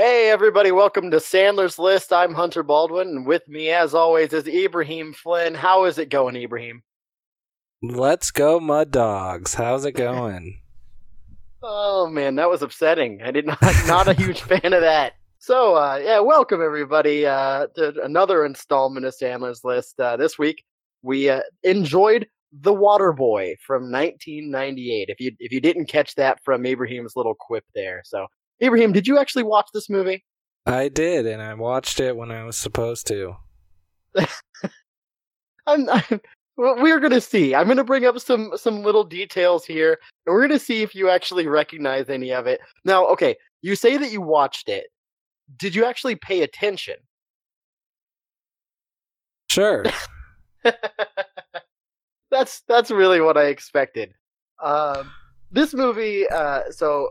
Hey, everybody, welcome to Sandler's List. I'm Hunter Baldwin, and with me, as always, is Ibrahim Flynn. How is it going, Ibrahim? Let's go, Mud Dogs. How's it going? Oh, man, that was upsetting. I did not, not a huge fan of that. So, uh, yeah, welcome, everybody, uh, to another installment of Sandler's List. Uh, this week, we uh, enjoyed The Water Boy from 1998. If you if you didn't catch that from Ibrahim's little quip there, so Ibrahim, did you actually watch this movie? I did, and I watched it when I was supposed to. I'm, I'm, we're gonna see. I'm gonna bring up some some little details here, and we're gonna see if you actually recognize any of it. Now, okay, you say that you watched it. Did you actually pay attention? Sure. that's that's really what I expected. Um, this movie, uh, so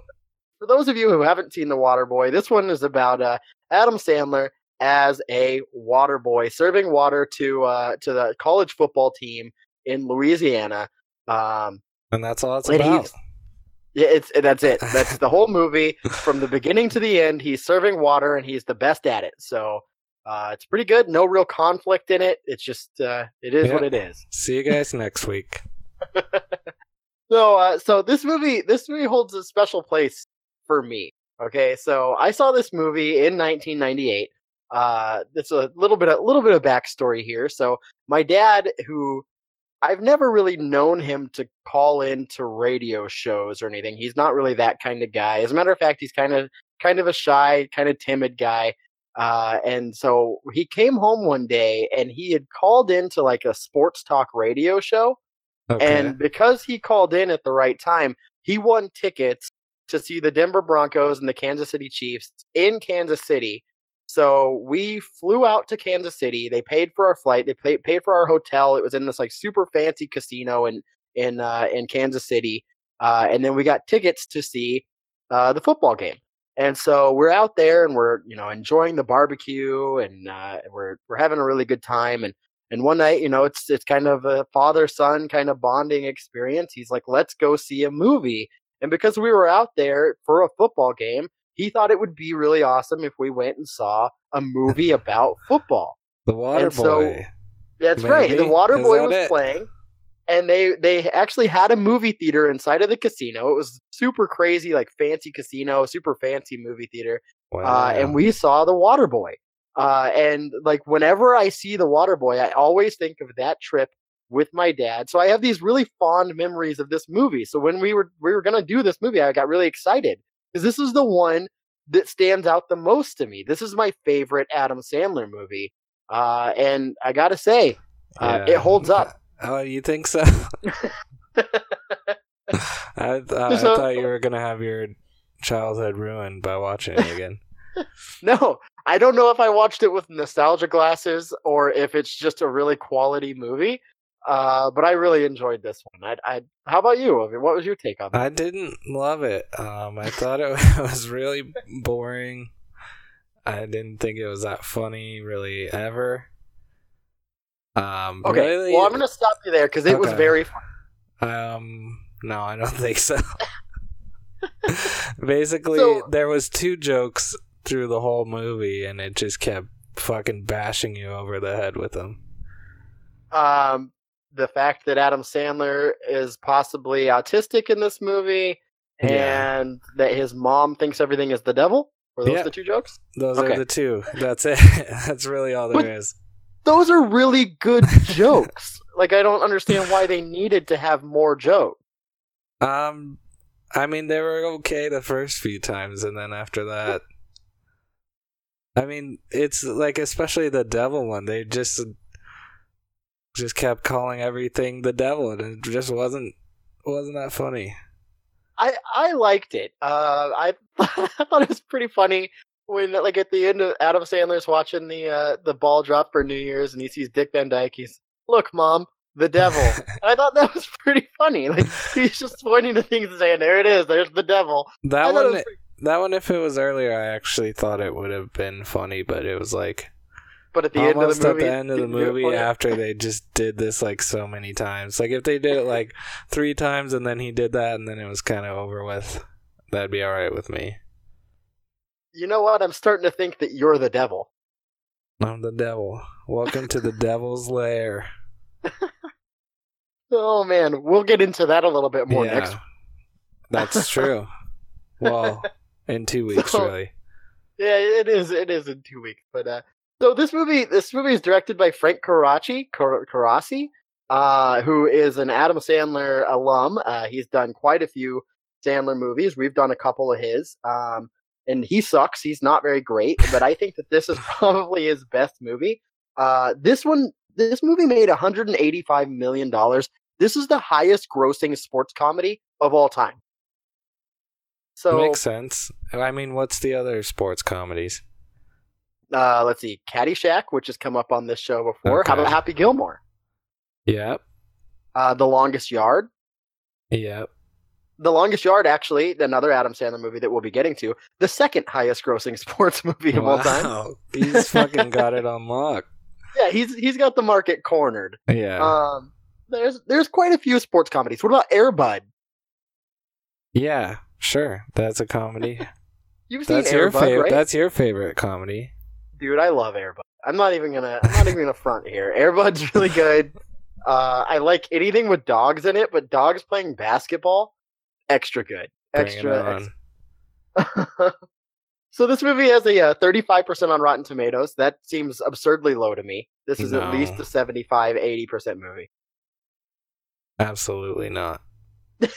for those of you who haven't seen The Waterboy, this one is about uh, Adam Sandler as a water boy serving water to uh, to the college football team in Louisiana. Um, and that's all it's about. Yeah, it's that's it. That's the whole movie from the beginning to the end. He's serving water and he's the best at it. So uh, it's pretty good. No real conflict in it. It's just uh, it is what it is. See you guys next week. so uh, so this movie this movie holds a special place for me. Okay, so I saw this movie in 1998. Uh, it's a little bit a little bit of backstory here. So my dad, who I've never really known him to call into radio shows or anything. He's not really that kind of guy. As a matter of fact, he's kind of kind of a shy, kind of timid guy. Uh, and so he came home one day and he had called into like a sports talk radio show. Okay. And because he called in at the right time, he won tickets to see the Denver Broncos and the Kansas City Chiefs in Kansas City. So we flew out to Kansas City. They paid for our flight. They paid, paid for our hotel. It was in this like super fancy casino in in uh, in Kansas City. Uh, and then we got tickets to see uh, the football game. And so we're out there and we're you know enjoying the barbecue and uh, we're we're having a really good time. And and one night you know it's it's kind of a father son kind of bonding experience. He's like, let's go see a movie. And because we were out there for a football game, he thought it would be really awesome if we went and saw a movie about football. The Water Boy. that's Maybe. right. The Water Boy was it? playing, and they they actually had a movie theater inside of the casino. It was super crazy, like fancy casino, super fancy movie theater. Wow. Uh, and we saw the Water Boy. Uh, and like whenever I see the Water Boy, I always think of that trip with my dad. So I have these really fond memories of this movie. So when we were we were gonna do this movie, I got really excited because this is the one that stands out the most to me. This is my favorite Adam Sandler movie, uh, and I gotta say, uh, yeah. it holds up. Oh, you think so? I, th- I so, thought you were gonna have your childhood ruined by watching it again. no, I don't know if I watched it with nostalgia glasses or if it's just a really quality movie. Uh, but I really enjoyed this one. I, I, how about you? I mean, what was your take on that? I didn't love it. Um, I thought it was really boring. I didn't think it was that funny, really, ever. Um, okay, really, well, I'm gonna stop you there because it okay. was very fun. Um, no, I don't think so. Basically, so, there was two jokes through the whole movie, and it just kept fucking bashing you over the head with them. Um, the fact that Adam Sandler is possibly autistic in this movie yeah. and that his mom thinks everything is the devil? Were those yeah. the two jokes? Those okay. are the two. That's it. That's really all there but is. Those are really good jokes. Like I don't understand why they needed to have more jokes. Um I mean they were okay the first few times and then after that I mean, it's like especially the devil one. They just just kept calling everything the devil, and it just wasn't wasn't that funny. I I liked it. Uh, I I thought it was pretty funny when like at the end of Adam Sandler's watching the uh, the ball drop for New Year's, and he sees Dick Van Dyke. He's look, mom, the devil. I thought that was pretty funny. Like he's just pointing to things and saying, "There it is. There's the devil." That one. Pretty... That one, if it was earlier, I actually thought it would have been funny, but it was like but at the Almost end of the movie, at the end of the movie, after they just did this like so many times, like if they did it like three times and then he did that and then it was kind of over with, that'd be all right with me. You know what? I'm starting to think that you're the devil. I'm the devil. Welcome to the devil's lair. Oh man, we'll get into that a little bit more yeah, next. that's true. well, in two weeks, So- really. Yeah, it is. It is in two weeks. But uh, so this movie, this movie is directed by Frank Coraci, Kar- Karasi, uh, who is an Adam Sandler alum. Uh, he's done quite a few Sandler movies. We've done a couple of his. Um, and he sucks. He's not very great. But I think that this is probably his best movie. Uh, this one, this movie made 185 million dollars. This is the highest grossing sports comedy of all time. So Makes sense. I mean, what's the other sports comedies? Uh, let's see, Caddyshack, which has come up on this show before. How about Happy Gilmore? Yep. Uh, the Longest Yard. Yep. The Longest Yard, actually, another Adam Sandler movie that we'll be getting to. The second highest grossing sports movie of all time. Wow. He's fucking got it on lock. Yeah, he's he's got the market cornered. Yeah. Um, there's there's quite a few sports comedies. What about Air Bud? yeah. Sure. That's a comedy. You've seen That's your Air Bud, favorite. right? That's your favorite comedy. Dude, I love Air Bud. I'm not even gonna. I'm not even gonna front here. Air Bud's really good. Uh, I like anything with dogs in it, but dogs playing basketball, extra good. Extra. extra. so this movie has a uh, 35% on Rotten Tomatoes. That seems absurdly low to me. This is at least a 75, 80% movie. Absolutely not.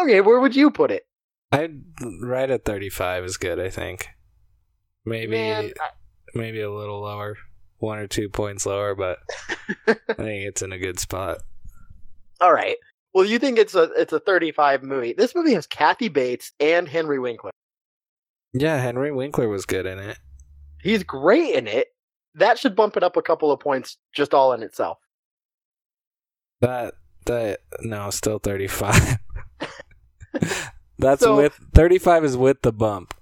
Okay, where would you put it? I'd right at 35 is good. I think. Maybe Man, I- maybe a little lower, one or two points lower, but I think it's in a good spot. all right. Well, you think it's a it's a 35 movie. This movie has Kathy Bates and Henry Winkler. Yeah, Henry Winkler was good in it. He's great in it. That should bump it up a couple of points just all in itself. That that no, still 35. That's So- with 35 is with the bump.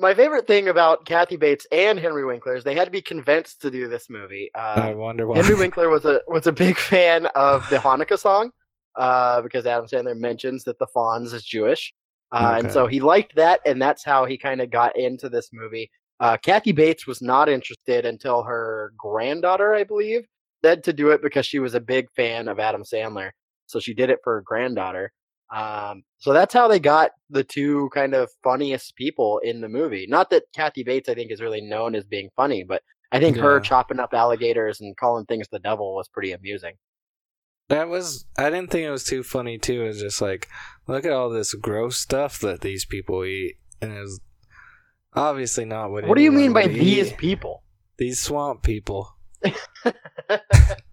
My favorite thing about Kathy Bates and Henry Winkler is they had to be convinced to do this movie. I Uh, wonder why. Henry Winkler was a was a big fan of the Hanukkah song uh, because Adam Sandler mentions that the Fonz is Jewish, uh, and so he liked that, and that's how he kind of got into this movie. Uh, Kathy Bates was not interested until her granddaughter, I believe, said to do it because she was a big fan of Adam Sandler, so she did it for her granddaughter. Um, so that's how they got the two kind of funniest people in the movie. Not that Kathy Bates, I think, is really known as being funny, but I think her chopping up alligators and calling things the devil was pretty amusing. That was I didn't think it was too funny too. It was just like look at all this gross stuff that these people eat, and it was obviously not what. What do you mean by would these people? These swamp people.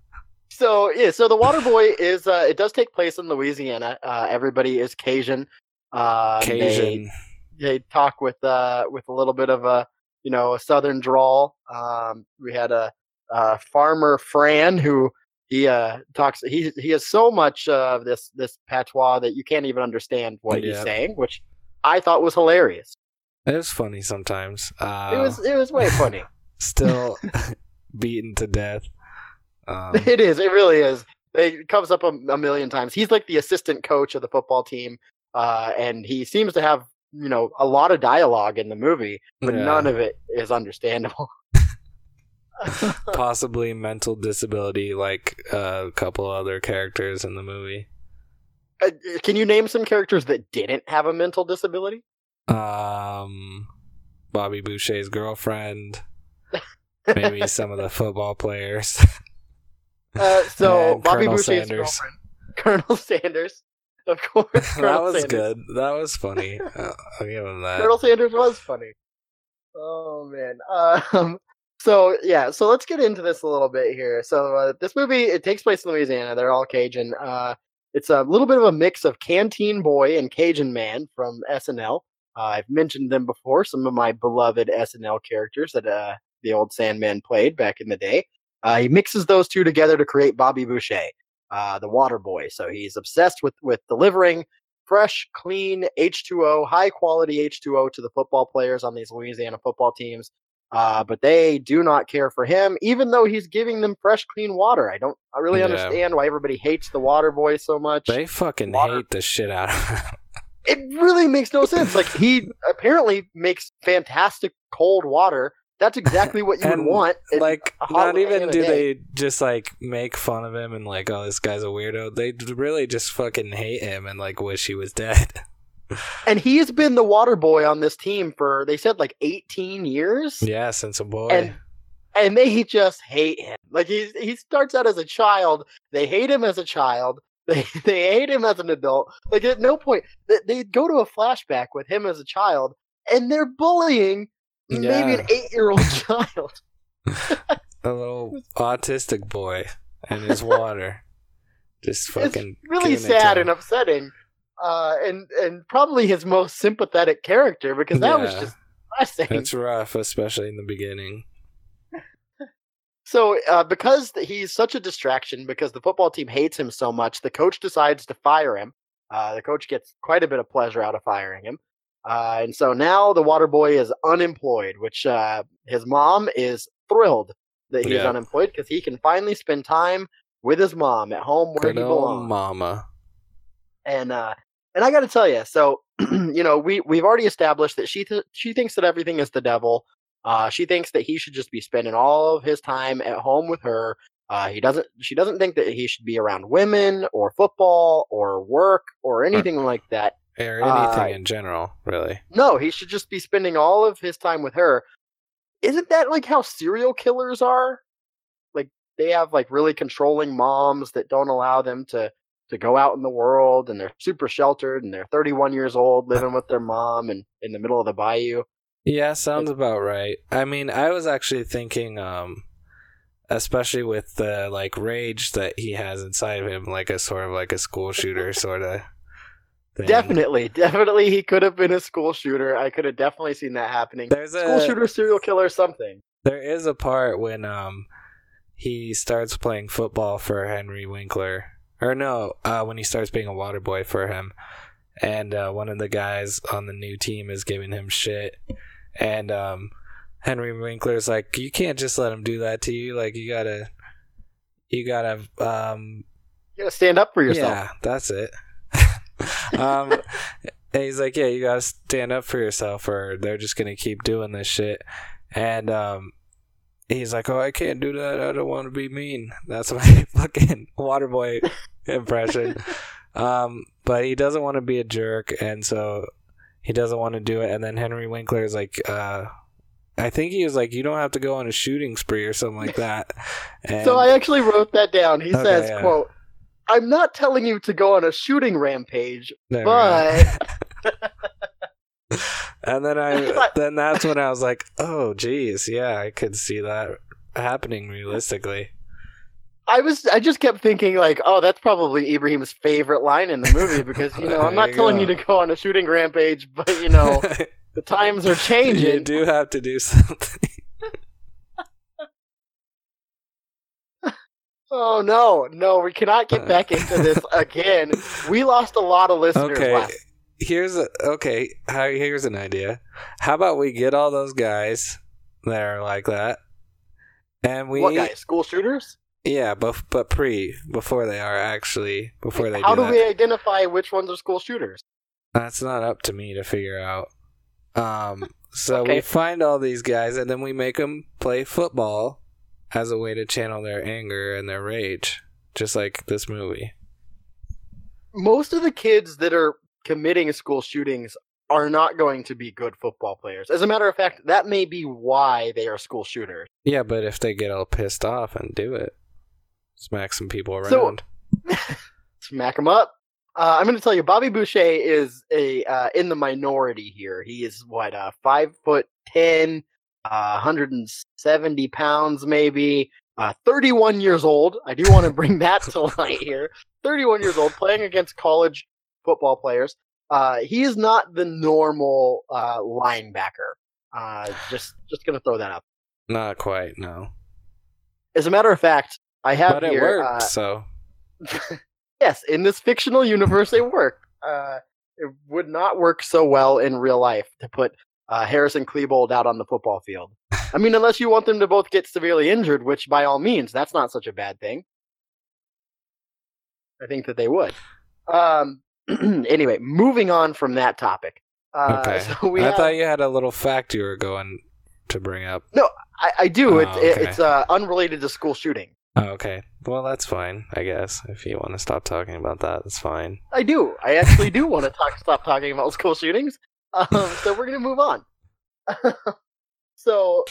so yeah, so the Water Boy is uh, it does take place in Louisiana. Uh, everybody is Cajun. Uh, they- Cajun. they talk with uh with a little bit of a you know a southern drawl. Um, we had a, uh farmer Fran who he uh talks he he has so much of this this patois that you can't even understand what he's saying, which I thought was hilarious. It was funny sometimes. Uh, It was it was way funny. still beaten to death. Um, it is. It really is. It comes up a, a million times. He's like the assistant coach of the football team, uh, and he seems to have you know a lot of dialogue in the movie, but yeah, none of it is understandable. possibly mental disability, like uh, a couple other characters in the movie. Uh, Can you name some characters that didn't have a mental disability? Um, Bobby Boucher's girlfriend. Maybe some of the football players. Uh, so And Bobby Colonel Boucher's Sanders. girlfriend, Colonel Sanders, of course. that was Sanders. good. That was funny. Uh, I'll give him that. Colonel Sanders was funny. Oh man. Um, so yeah, so let's get into this a little bit here. So uh, this movie it takes place in Louisiana. They're all Cajun. Uh, it's a little bit of a mix of Canteen Boy and Cajun Man from SNL. Uh, I've mentioned them before. Some of my beloved SNL characters that uh, the old Sandman played back in the day. Uh, he mixes those two together to create Bobby Boucher, uh, the Water Boy. So he's obsessed with with delivering fresh, clean H2O, high quality H2O to the football players on these Louisiana football teams. Uh, but they do not care for him, even though he's giving them fresh, clean water. I don't I really Yeah. understand why everybody hates the water boy so much. They fucking Water- hate the shit out of him. it really makes no sense. Like he apparently makes fantastic cold water. That's exactly what you would want. like not even do they just like make fun of him and like oh this guy's a weirdo they really just fucking hate him and like wish he was dead And he's been the water boy on this team for they said like 18 years. yeah since a boy And and they just hate him. Like he he starts out as a child. They hate him as a child. They they hate him as an adult. Like at no point they, they go to a flashback with him as a child, and they're bullying maybe an eight year old child. a little autistic boy and his water just fucking it's really sad and upsetting. Uh, and and probably his most sympathetic character because that was just depressing. it's rough especially in the beginning So, uh, because he's such a distraction, because the football team hates him so much, the coach decides to fire him. Uh, the coach gets quite a bit of pleasure out of firing him. Uh, and so now the water boy is unemployed, which uh, his mom is thrilled that he's Yeah. unemployed because he can finally spend time with his mom at home where good he belongs. mama And uh, and I got to tell you, so you know, we we've already established that she th- she thinks that everything is the devil. Uh, she thinks that he should just be spending all of his time at home with her. Uh, he doesn't. She doesn't think that he should be around women or football or work or anything like that. Or Uh, anything in general really No, he should just be spending all of his time with her. Isn't that like how serial killers are? Like they have like really controlling moms that don't allow them to to go out in the world and they're super sheltered and they're 31 years old living with their mom and in the middle of the bayou. Yeah, sounds about right. I mean, I was actually thinking, um, especially with the like rage that he has inside of him, like a sort of like a school shooter sort of. Thing. Definitely, definitely he could have been a school shooter. I could have definitely seen that happening. There's a School shooter, serial killer, something. there is a part when um he starts playing football for Henry Winkler, or no, uh, when he starts being a water boy for him, and uh, one of the guys on the new team is giving him shit, and um, Henry Winkler's like, you can't just let him do that to you. Like you gotta, you gotta, um, You gotta stand up for yourself. yeah, that's it. um, and he's like, yeah, you gotta stand up for yourself, or they're just gonna keep doing this shit. And um, he's like, oh, I can't do that. I don't want to be mean. That's my fucking Waterboy impression. um, but he doesn't want to be a jerk, and so he doesn't want to do it. And then Henry Winkler is like, uh. I think he was like, "You don't have to go on a shooting spree or something like that." And So I actually wrote that down. He Okay, says, yeah. "quote I'm not telling you to go on a shooting rampage, There but and then I then that's when I was like, oh geez, yeah, I could see that happening realistically. I was I just kept thinking like, oh, that's probably Ibrahim's favorite line in the movie because you know I'm not you telling go. you to go on a shooting rampage, but you know the times are changing. you do have to do something. Oh no, no, we cannot get back into this again. We lost a lot of listeners Okay, last. here's a okay. Here's an idea. How about we get all those guys that are like that, and we What guys? School shooters? yeah, but but pre before they are actually before they do. How do do we identify which ones are school shooters? That's not up to me to figure out. Um, so Okay. we find all these guys and then we make them play football as a way to channel their anger and their rage, just like this movie. Most of the kids that are committing school shootings are not going to be good football players. As a matter of fact, that may be why they are school shooters. Yeah, but if they get all pissed off and do it, smack some people around. So- Smack them up. Uh, I'm going to tell you, Bobby Boucher is a uh, in the minority here. He is what uh, five foot ten, uh, 170 pounds, maybe. Uh, 31 years old. I do want to bring that to light here. 31 years old, playing against college football players. Uh, he is not the normal uh, linebacker. Uh, just just going to throw that up. Not quite, no. As a matter of fact, I have But it here. worked, uh, so yes, in this fictional universe, it worked. Uh, it would not work so well in real life to put uh, Harris and Klebold out on the football field. I mean, unless you want them to both get severely injured, which by all means, that's not such a bad thing. I think that they would. Um, anyway, moving on from that topic. Uh, okay. So we I have, thought you had a little fact you were going to bring up. I, I do. Oh, it's it, okay. it's uh, unrelated to school shooting. Oh, okay. Well, that's fine, I guess. If you want to stop talking about that, that's fine. I do. I actually do want to talk. Stop talking about school shootings. Um, so we're gonna move on. so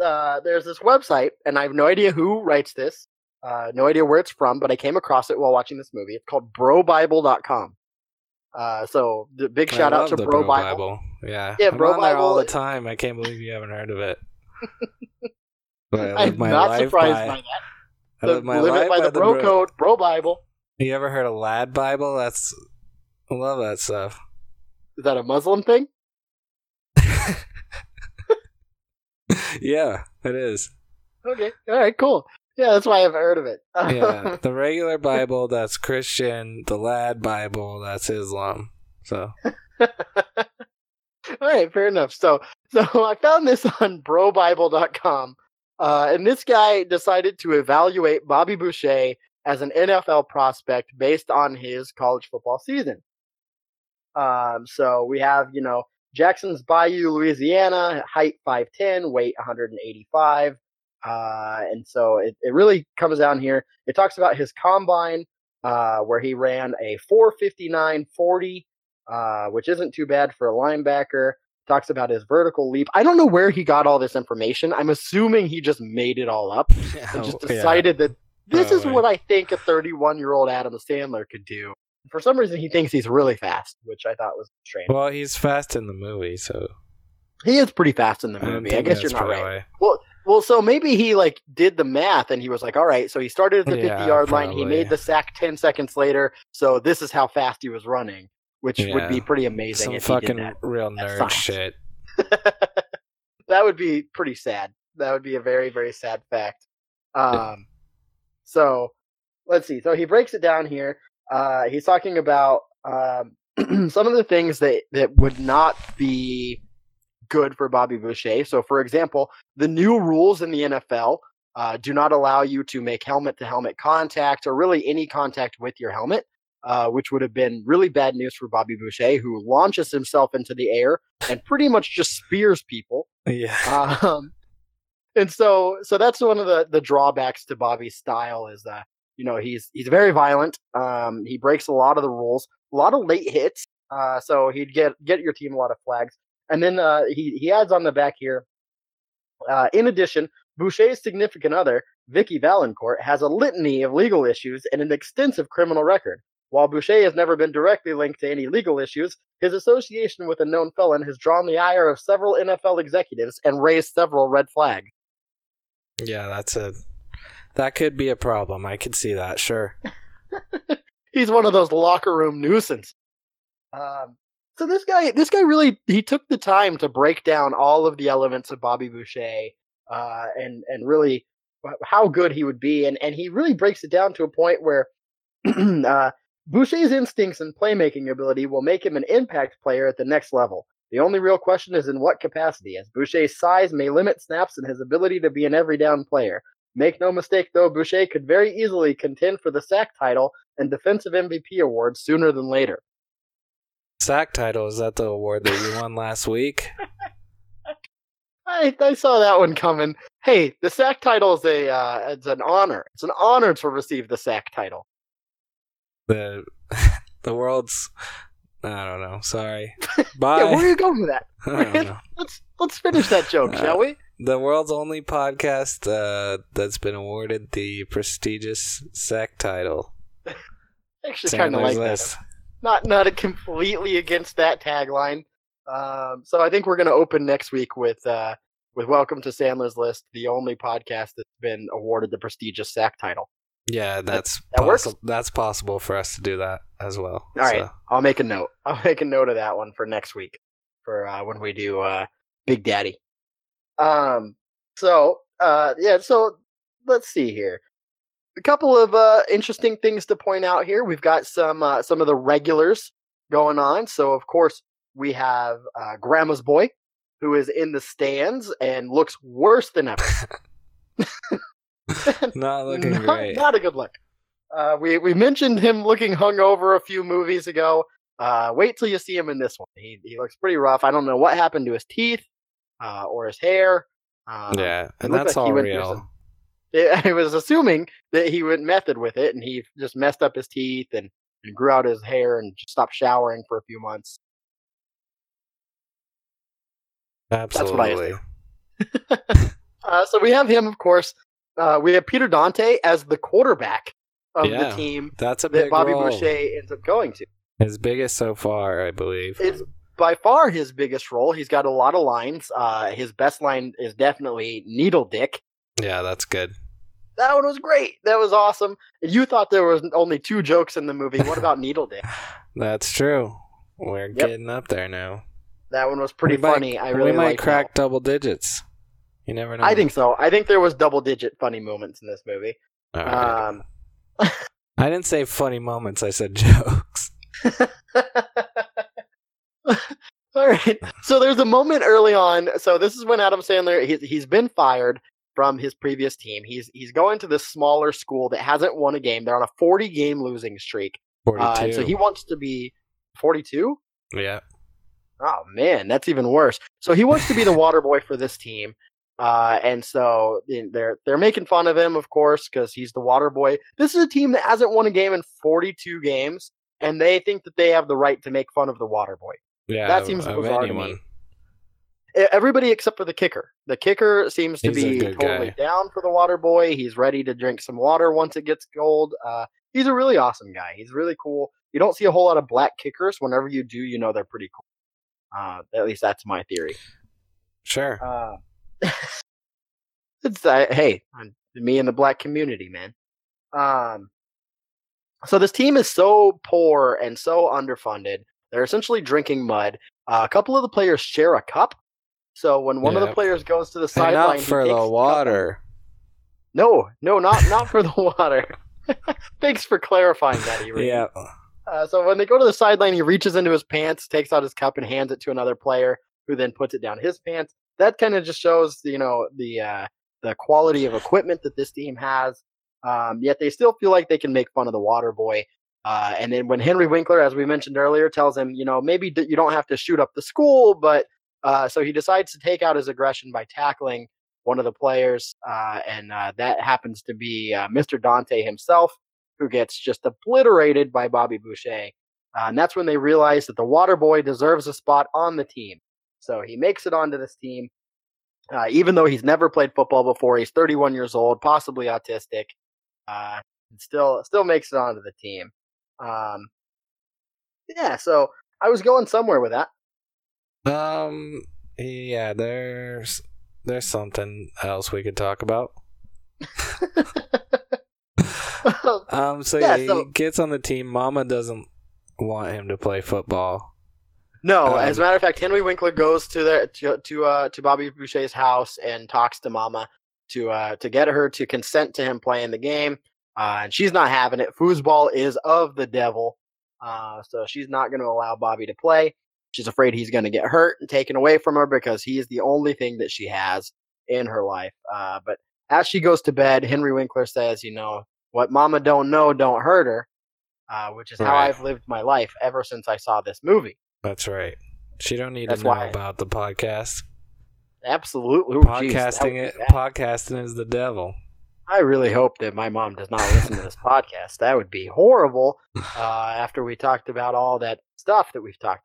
uh, there's this website, and I have no idea who writes this. Uh, no idea where it's from, but I came across it while watching this movie. It's called BroBible.com. Uh, so the big I shout out to Bro, Bro Bible. Yeah. Yeah, I'm Bro on there all the time. I can't believe you haven't heard of it. I I'm not surprised by, by, I that. live my live life it by the the Bro Bro- Code, Bro Bible. You ever heard of Lad Bible? That's I love that stuff. Is that a Muslim thing? yeah, it is. Okay. All right. Cool. Yeah, that's why I haven't heard of it. Yeah, the regular Bible that's Christian. The Lad Bible that's Islam. So All right, fair enough. So, so I found this on BroBible.com, uh, and this guy decided to evaluate Bobby Boucher as an NFL prospect based on his college football season. Um, so we have, you know, Jackson's Bayou, Louisiana, height 5'10, weight 185. Uh, and so it, it really comes down here. It talks about his combine, uh, where he ran a 459 40 uh, which isn't too bad for a linebacker. Talks about his vertical leap. I don't know where he got all this information. I'm assuming he just made it all up and just Oh, yeah. decided that this is Probably. what I think a 31 year old Adam Sandler could do. For some reason, he thinks he's really fast, which I thought was strange. Well, he's fast in the movie, so he is pretty fast in the movie. I think guess you're not right. probably- Well, so maybe he like did the math and he was like, all right, so he started at the 50 Yeah, yard line. He made the sack 10 seconds later. So this is how fast he was running, which would be pretty amazing Some if fucking that. real nerd science. shit. that would be pretty sad. That would be a very, very sad fact. Um, so let's see. So he breaks it down here. Uh, he's talking about um, some of the things that, that would not be good for Bobby Boucher. So, for example, the new rules in the NFL uh, do not allow you to make helmet to helmet contact or really any contact with your helmet. Uh, which would have been really bad news for Bobby Boucher, who launches himself into the air and pretty much just spears people. Yeah. Um, and so, so that's one of the the drawbacks to Bobby's style is that you know he's he's very violent. Um, he breaks a lot of the rules, a lot of late hits. Uh, so he'd get get your team a lot of flags. And then uh, he he adds on the back here. Uh, in addition, Boucher's significant other, Vicky Vallencourt, has a litany of legal issues and an extensive criminal record. While Boucher has never been directly linked to any legal issues, his association with a known felon has drawn the ire of several NFL executives and raised several red flags. Yeah, that's a that could be a problem. I could see that, sure. He's one of those locker room nuisance. Um, so this guy, this guy really he took the time to break down all of the elements of Bobby Boucher, uh, and and really how good he would be, and and he really breaks it down to a point where uh, Boucher's instincts and playmaking ability will make him an impact player at the next level. The only real question is in what capacity, as Boucher's size may limit snaps and his ability to be an every down player. Make no mistake, though, Boucher could very easily contend for the sack title and defensive MVP awards sooner than later. Sack title is that the award that you won last week? I, I saw that one coming. Hey, the sack title is a uh, it's an honor. It's an honor to receive the sack title. The the world's I don't know. Sorry. Bye. Yeah, where are you going with that? I don't know. Let's let's finish that joke, shall we? The world's only podcast uh, that's been awarded the prestigious sack title. Actually, kind of like that. Not not a completely against that tagline. Um, so I think we're going to open next week with uh, with Welcome to Sandler's List, the only podcast that's been awarded the prestigious sack title. Yeah, that's that works? possi- That's possible for us to do that as well. All right, so. I'll make a note. I'll make a note of that one for next week for uh, when we do uh, Big Daddy. Um. So, uh, yeah. So let's see here. A couple of uh, interesting things to point out here. We've got some uh, some of the regulars going on. So, of course, we have uh, Grandma's boy, who is in the stands and looks worse than ever. Not looking not, great. not a good look. Uh, we we mentioned him looking hungover a few movies ago. Uh, wait till you see him in this one. He he looks pretty rough. I don't know what happened to his teeth uh, or his hair. Um, yeah, and that's like all real. some- I was assuming that he went method with it, and he just messed up his teeth and, and grew out his hair and just stopped showering for a few months. what I Absolutely. Uh, so we have him, of course. Uh, we have Peter Dante as the quarterback of Yeah, the team That's a that big Bobby role. Boucher ends up going to. His biggest so far, I believe. It's by far his biggest role. He's got a lot of lines. Uh, his best line is definitely Needle Dick. yeah, that's good. That one was great. That was awesome. You thought there was only two jokes in the movie. What about Needle Dick? That's true. We're getting up there now. That one was pretty We might- funny. I really we might crack that. double digits. You never know. I think so. I think there was double digit funny moments in this movie. Right. Um, I didn't say funny moments. I said jokes. All right. So there's a moment early on. So this is when Adam Sandler he's he's been fired from his previous team. He's he's going to this smaller school that hasn't won a game. They're on a 40 game losing streak. Forty-two. Uh, so he wants to be 42. yeah. Oh man, that's even worse. So he wants to be the water boy for this team. Uh, and so they're they're making fun of him, of course, because he's the water boy. This is a team that hasn't won a game in 42 games, and they think that they have the right to make fun of the water boy. Yeah. That seems of bizarre to me. Everybody except for the kicker. The kicker seems to He's be totally guy. down for the water boy. He's ready to drink some water once it gets cold. Uh, he's a really awesome guy. He's really cool. You don't see a whole lot of black kickers. Whenever you do, you know they're pretty cool. Uh, at least that's my theory. Sure. Uh, it's uh, hey, I'm- me and the black community, man. Um, so this team is so poor and so underfunded. They're essentially drinking mud. Uh, a couple of the players share a cup. So when one of the players goes to the sideline, not he for takes the cup- water. No, no, not not for the water. Thanks for clarifying that, Eri. Yeah. Uh, so when they go to the sideline, he reaches into his pants, takes out his cup, and hands it to another player, who then puts it down his pants. That kind of just shows, you know, the uh, the quality of equipment that this team has. Um, yet they still feel like they can make fun of the water boy. Uh, and then when Henry Winkler, as we mentioned earlier, tells him, you know, maybe d- you don't have to shoot up the school, but uh, so he decides to take out his aggression by tackling one of the players, uh, and uh, that happens to be uh, Mr. Dante himself who gets just obliterated by Bobby Boucher. Uh, and that's when they realize that the water boy deserves a spot on the team. So he makes it onto this team, even though he's never played football before. He's 31 years old, possibly autistic, and still still makes it onto the team. Um, yeah, so I was going somewhere with that. Um. Yeah. There's there's something else we could talk about. Um. So Yeah, yeah, so- he gets on the team. Mama doesn't want him to play football. No, Um, as a matter of fact, Henry Winkler goes to the to to, uh, to Bobby Boucher's house and talks to Mama to uh, to get her to consent to him playing the game, uh, and she's not having it. Foosball is of the devil, uh, so she's not going to allow Bobby to play. She's afraid he's going to get hurt and taken away from her because he is the only thing that she has in her life. Uh, but as she goes to bed, Henry Winkler says, "You know what, Mama don't know, don't hurt her," uh, which is how I've lived my life ever since I saw this movie. That's right. She don't need That's to know why- about the podcast. Absolutely. Ooh, jeez, Podcasting it. bad. Podcasting is the devil. I really hope that my mom does not listen to this podcast. That would be horrible. Uh, after we talked about all that stuff that we've talked,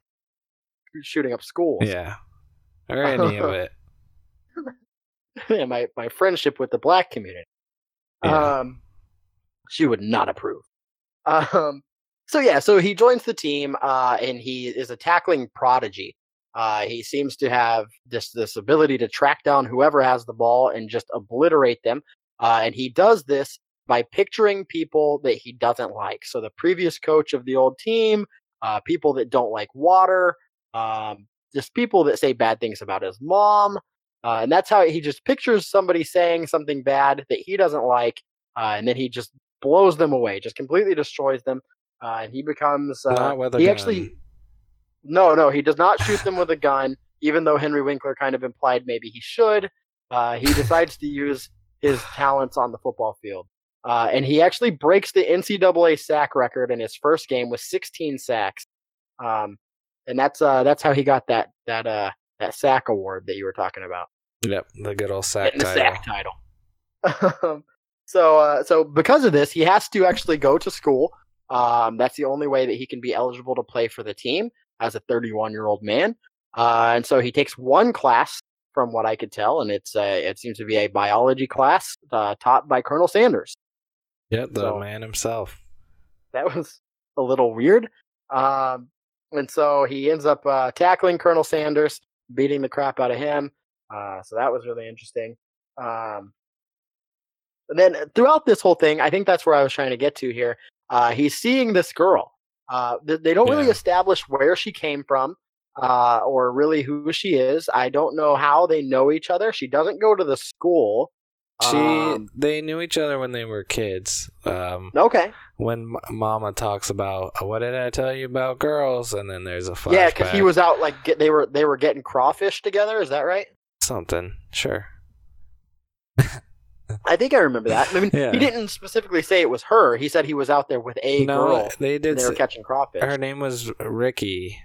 shooting up schools, Yeah. Or any of it. and my my friendship with the black community. Yeah. Um, she would not approve. Um, so yeah, so he joins the team, uh, and he is a tackling prodigy. Uh, he seems to have this this ability to track down whoever has the ball and just obliterate them. Uh, and he does this by picturing people that he doesn't like. So the previous coach of the old team, uh, people that don't like water, um, just people that say bad things about his mom. Uh, and that's how he just pictures somebody saying something bad that he doesn't like, uh, and then he just blows them away, just completely destroys them. Uh, and he becomes. Uh, Not with a he gun. actually. No, no, he does not shoot them with a gun, even though Henry Winkler kind of implied maybe he should. Uh, he decides to use his talents on the football field. Uh, and he actually breaks the NCAA sack record in his first game with 16 sacks. Um, and that's uh, that's how he got that that uh, that sack award that you were talking about. Yep, the good old sack Getting title. sack title. Um, so uh, so because of this, he has to actually go to school. Um, that's the only way that he can be eligible to play for the team as a 31 year old man. Uh, and so he takes one class, from what I could tell, and it's uh, it seems to be a biology class uh, taught by Colonel Sanders. Yep, the So- man himself. That was a little weird. Um, and so he ends up uh, tackling Colonel Sanders, beating the crap out of him. Uh, so that was really interesting. Um, and then throughout this whole thing, I think that's where I was trying to get to here. Uh, he's seeing this girl. Uh, th- they don't really Yeah. establish where she came from uh, or really who she is. I don't know how they know each other. She doesn't go to the school. She, Um, they knew each other when they were kids. Um, okay. when M- Mama talks about "Uh, what did I tell you about girls, and then there's a flashback. Yeah, because he was out like get, they were they were getting crawfish together. Is that right? something. Sure. I think I remember that. I mean, Yeah. he didn't specifically say it was her. He said he was out there with a no, girl. they and did. They were catching crawfish. her name was Ricky.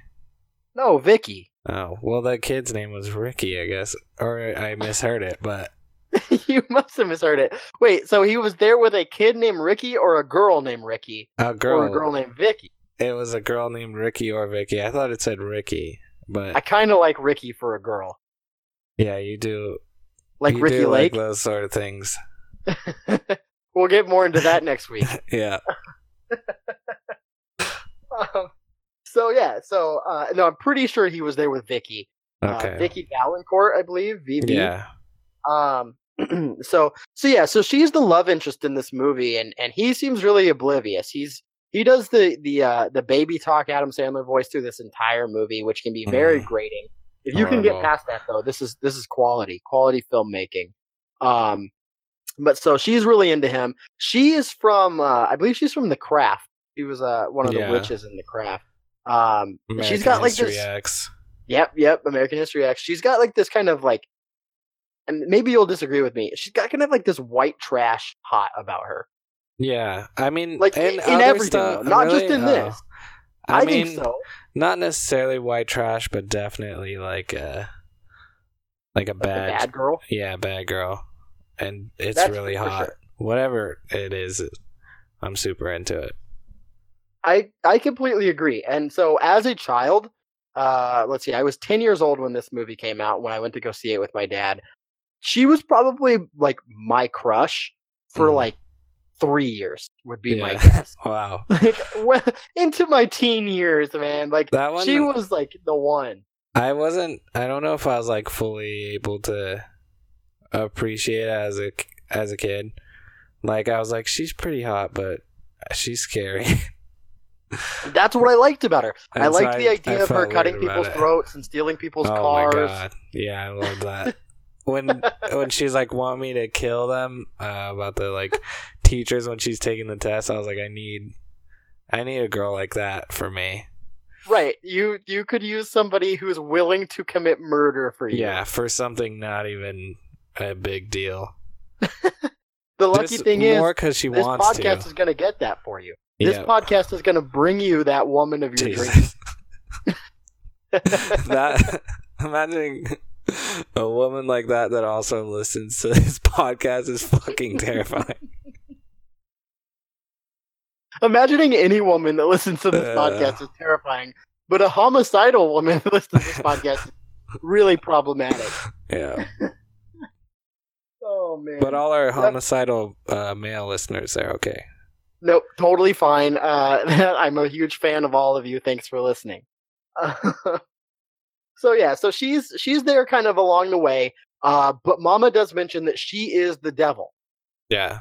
No, Vicky. Oh, well, that kid's name was Ricky, I guess, or I misheard it. But you must have misheard it. Wait, so he was there with a kid named Ricky or a girl named Ricky a or girl, a girl named Vicky? it was a girl named Ricky or Vicky. I thought it said Ricky, but I kind of like Ricky for a girl, yeah, you do. like you Ricky do Lake. like those sort of things. we'll get more into that next week. Yeah. Um, so yeah, so uh, no, I'm pretty sure he was there with Vicky. Okay. Uh, Vicky Vallencourt, I believe. VV. yeah. Um. so so yeah. So she's the love interest in this movie, and and he seems really oblivious. He's he does the the uh, the baby talk Adam Sandler voice through this entire movie, which can be very Mm. grating. If you can get past that though, this is this is quality quality filmmaking. Um. But so she's really into him. She is from, uh, I believe she's from The Craft. She was uh, one of the Yeah. witches in The Craft. Um, she's got like History this. X. Yep, yep. American History X. She's got like this kind of like, and maybe you'll disagree with me. She's got kind of like this white trash hot about her, Yeah, I mean, like in, in everything, stuff, though, not just in Oh. this. I, I, mean, think so. not necessarily white trash, but definitely like a like a Like bad, a bad girl. yeah, bad girl, and it's That's really hot. sure. Whatever it is, I'm super into it. I I completely agree. And so as a child, uh, let's see, I was ten years old when this movie came out. When I went to go see it with my dad, she was probably like my crush for Mhm. like three years. Would be my guess. Wow, like well, into my teen years, man. Like that one. she was like the one. I wasn't. I don't know if I was like fully able to appreciate it as a as a kid. Like I was like, she's pretty hot, but she's scary. That's what I liked about her. I so liked the idea of her cutting people's it. throats and stealing people's oh cars. Yeah, I love that. when when she's like want me to kill them uh, about the like teachers when she's taking the test, I was like, I need, I need a girl like that for me. Right. You you could use somebody who's willing to commit murder for you. Yeah, for something not even a big deal. The lucky Just thing is more because she this wants podcast to. is going to get that for you. This yeah, podcast is going to bring you that woman of your dreams. That imagining a woman like that that also listens to this podcast is fucking terrifying. Imagining any woman that listens to this Uh. podcast is terrifying, but a homicidal woman that listens to this podcast is really problematic. Yeah, Oh man. but all our homicidal uh, male listeners are okay. Nope, totally fine. Uh, I'm a huge fan of all of you. Thanks for listening. so yeah, so she's she's there kind of along the way. Uh, but Mama does mention that she is the devil. Yeah,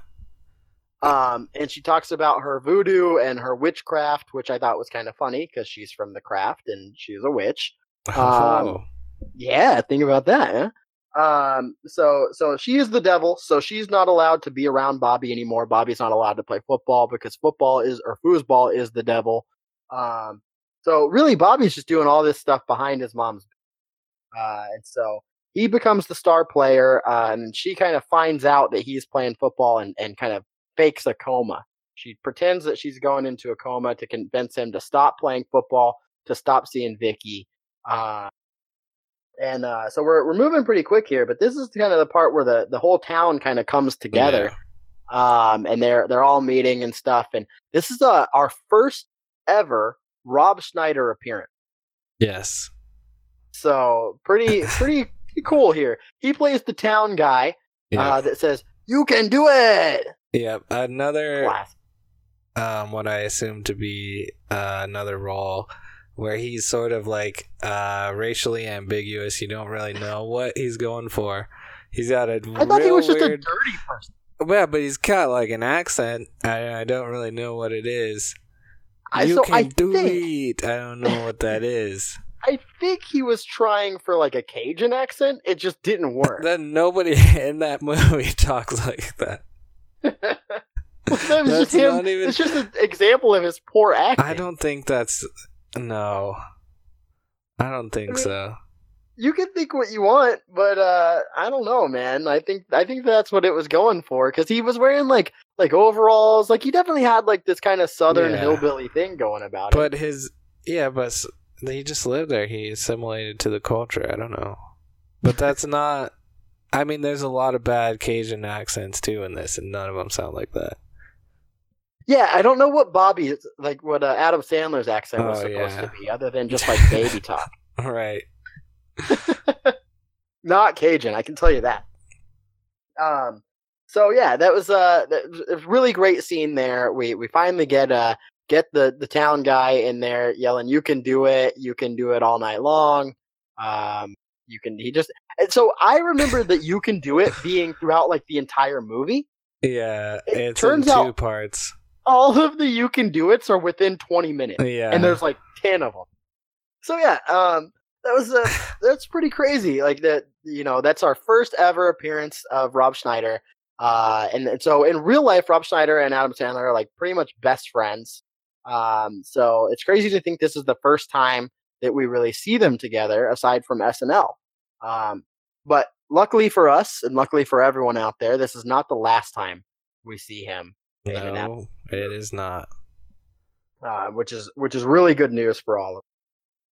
Um, and she talks about her voodoo and her witchcraft, which I thought was kind of funny because she's from the craft and she's a witch. Um, oh, Yeah, think about that. Huh? Um, so so she is the devil, so she's not allowed to be around Bobby anymore. Bobby's not allowed to play football because football is or foosball is the devil. Um, so really, Bobby's just doing all this stuff behind his mom's. Uh, and so he becomes the star player, uh, and she kind of finds out that he's playing football and and kind of fakes a coma. She pretends that she's going into a coma to convince him to stop playing football, to stop seeing Vicky. Uh, and uh, so we're we're moving pretty quick here, but this is kind of the part where the the whole town kind of comes together, um, and they're they're all meeting and stuff. And this is uh, our first ever Rob Schneider appearance. Yes. So pretty pretty, pretty cool here. He plays the town guy Yeah. uh, that says, "You can do it." yep. Another Class. um, what I assume to be uh, another role where he's sort of like uh, racially ambiguous. You don't really know what he's going for. He's got a I thought he was just a dirty person. yeah, but he's got like an accent. I, I don't really know what it is. I, you so can I do think it. I don't know what that is. I think he was trying for like a Cajun accent. It just didn't work. then nobody in that movie talks like that. That was That's just him. even- It's just an example of his poor acting. I don't think that's no. I don't think I mean- so. You can think what you want, but uh, I don't know, man. I think I think that's what it was going for because he was wearing like like overalls. Like he definitely had like this kind of southern Yeah. hillbilly thing going about it. But his yeah, but he just lived there. He assimilated to the culture. I don't know, but that's not. I mean, there's a lot of bad Cajun accents too in this, and none of them sound like that. Yeah, I don't know what Bobby like what uh, Adam Sandler's accent was Oh, supposed yeah. to be, other than just like baby talk. All right. Not Cajun, I can tell you that. Um, so yeah, that was uh, a really great scene there. We we finally get uh get the the town guy in there yelling, "You can do it! You can do it all night long." Um, you can. He just. And so I remember that "You can do it" being throughout like the entire movie. Yeah, It it's turns in two out- parts. All of the "You can do it's" are within twenty minutes. Yeah, and there's like 10 of them so yeah um that was uh that's pretty crazy. Like that you know that's our first ever appearance of rob schneider. Uh and, and so in real life rob schneider and adam sandler are like pretty much best friends. Um so it's crazy to think this is the first time that we really see them together aside from snl um but luckily for us and luckily for everyone out there this is not the last time we see him in an no, it is not. uh, which is which is really good news for all of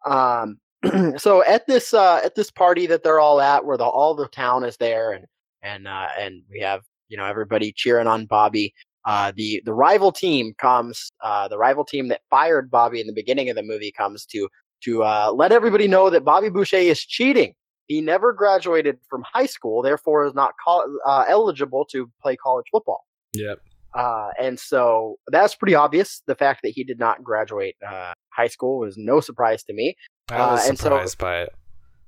them. Um, so at this uh, at this party that they're all at, where the all the town is there, and and uh, and we have you know everybody cheering on Bobby. Uh, the the rival team comes. Uh, the rival team that fired Bobby in the beginning of the movie comes to to uh, let everybody know that Bobby Boucher is cheating. He never graduated from high school, therefore is not col- uh, eligible to play college football. Yep. Uh, and so that's pretty obvious. The fact that he did not graduate uh, high school was no surprise to me. I was Uh, and so- surprised by it.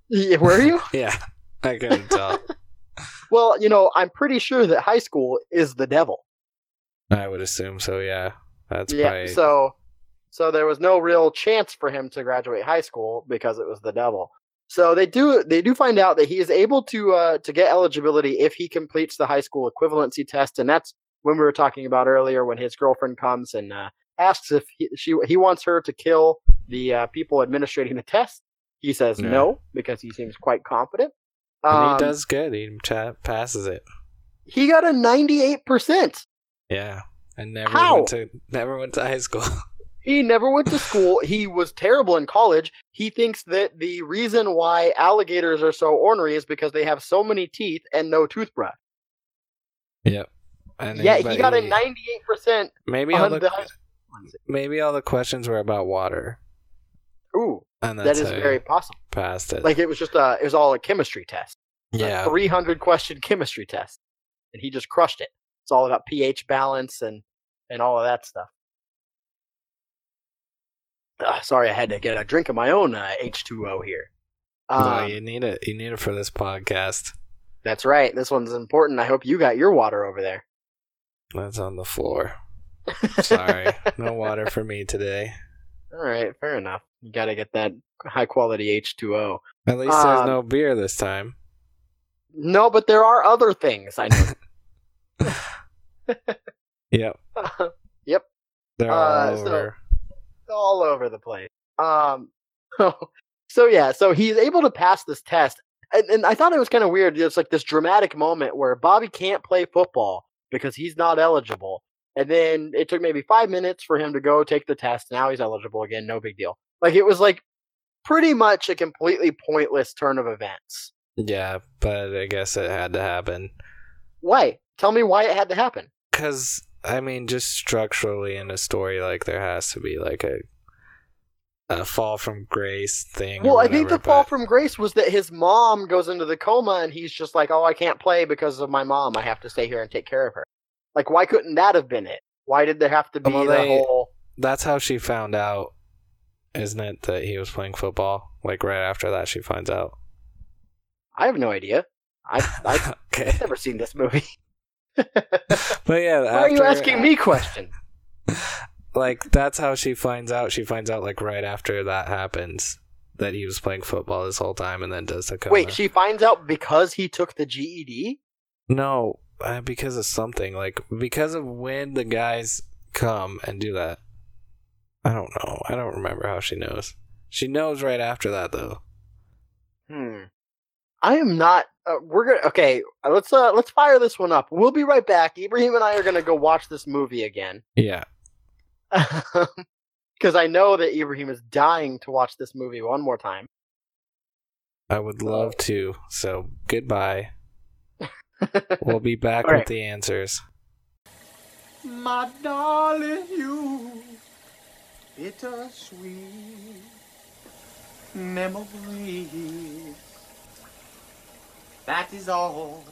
Yeah, Were you? Yeah, I couldn't tell. well, you know, I'm pretty sure that high school is the devil. I would assume so. Yeah, that's yeah. probably So, so there was no real chance for him to graduate high school because it was the devil. So they do they do find out that he is able to uh, to get eligibility if he completes the high school equivalency test, and that's when we were talking about earlier when his girlfriend comes and uh, asks if he, she he wants her to kill the uh, people administrating the test. He says Yeah. no because he seems quite confident. and Um, he does good. He cha- passes it. He got a ninety eight percent. Yeah, and never How? went to never went to high school. He never went to school. He was terrible in college. He thinks that the reason why alligators are so ornery is because they have so many teeth and no toothbrush. yep. Yeah, he got a 98%. Maybe all the, the maybe all the questions were about water, Ooh, and that's very possible. passed it. Like it was just a, it was all a chemistry test. Yeah, 300 question chemistry test. And he just crushed it. It's all about pH balance and, and all of that stuff. Ah, sorry, I had to get a drink of my own uh, H2O here. no, Um, you need it. You need it for this podcast. That's right. This one's important. I hope you got your water over there. That's on the floor. Sorry, no water for me today. All right, fair enough. You got to get that high quality H2O. At least there's Um, no beer this time. No, but there are other things. I know. Yep, yep, they're Uh, all so- over. all over the place. Um, so yeah, so he's able to pass this test, and, and I thought it was kind of weird. It's like this dramatic moment where Bobby can't play football because he's not eligible. And then it took maybe five minutes for him to go take the test. Now he's eligible again. No big deal. Like it was like pretty much a completely pointless turn of events. Yeah, but I guess it had to happen. Why? Tell me why it had to happen. Because, I mean, just structurally in a story, like, there has to be, like, a a fall from grace thing. Well, I think the fall from grace was that his mom goes into the coma and he's just like, "Oh, I can't play because of my mom. I have to stay here and take care of her." Like, why couldn't that have been it? Why did there have to be well, the whole? That's how she found out, isn't it? That he was playing football. Like right after that, she finds out. I have no idea. I I've, okay. I've never seen this movie. but yeah, why are you asking me questions? like that's how she finds out. She finds out like right after that happens that he was playing football this whole time, and then does the coma. Wait, she finds out because he took the GED. No, uh, because of something like because of when the guys come and do that. I don't know. I don't remember how she knows. She knows right after that though. Hmm. I am not. Uh, we're gonna okay. Uh, let's uh let's fire this one up. We'll be right back. Ibrahim and I are gonna go watch this movie again. Yeah. Because I know that Ibrahim is dying to watch this movie one more time. I would love to. So goodbye. we'll be back with the answers. My darling, you bittersweet memories. That is all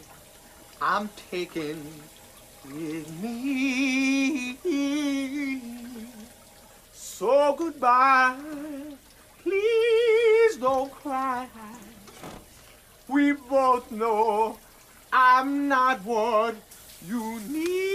I'm taking with me. So goodbye, please don't cry. We both know I'm not what you need.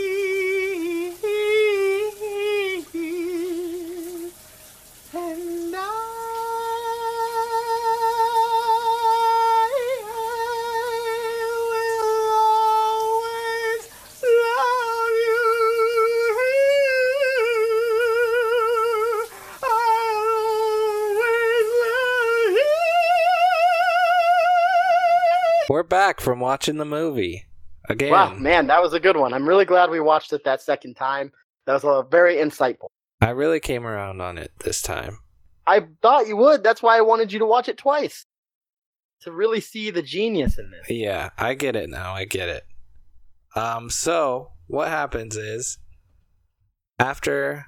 Back from watching the movie again. Wow, man, that was a good one. I'm really glad we watched it that second time. That was a very insightful. I really came around on it this time. I thought you would. That's why I wanted you to watch it twice. To really see the genius in this. Yeah, I get it now. I get it. Um so what happens is after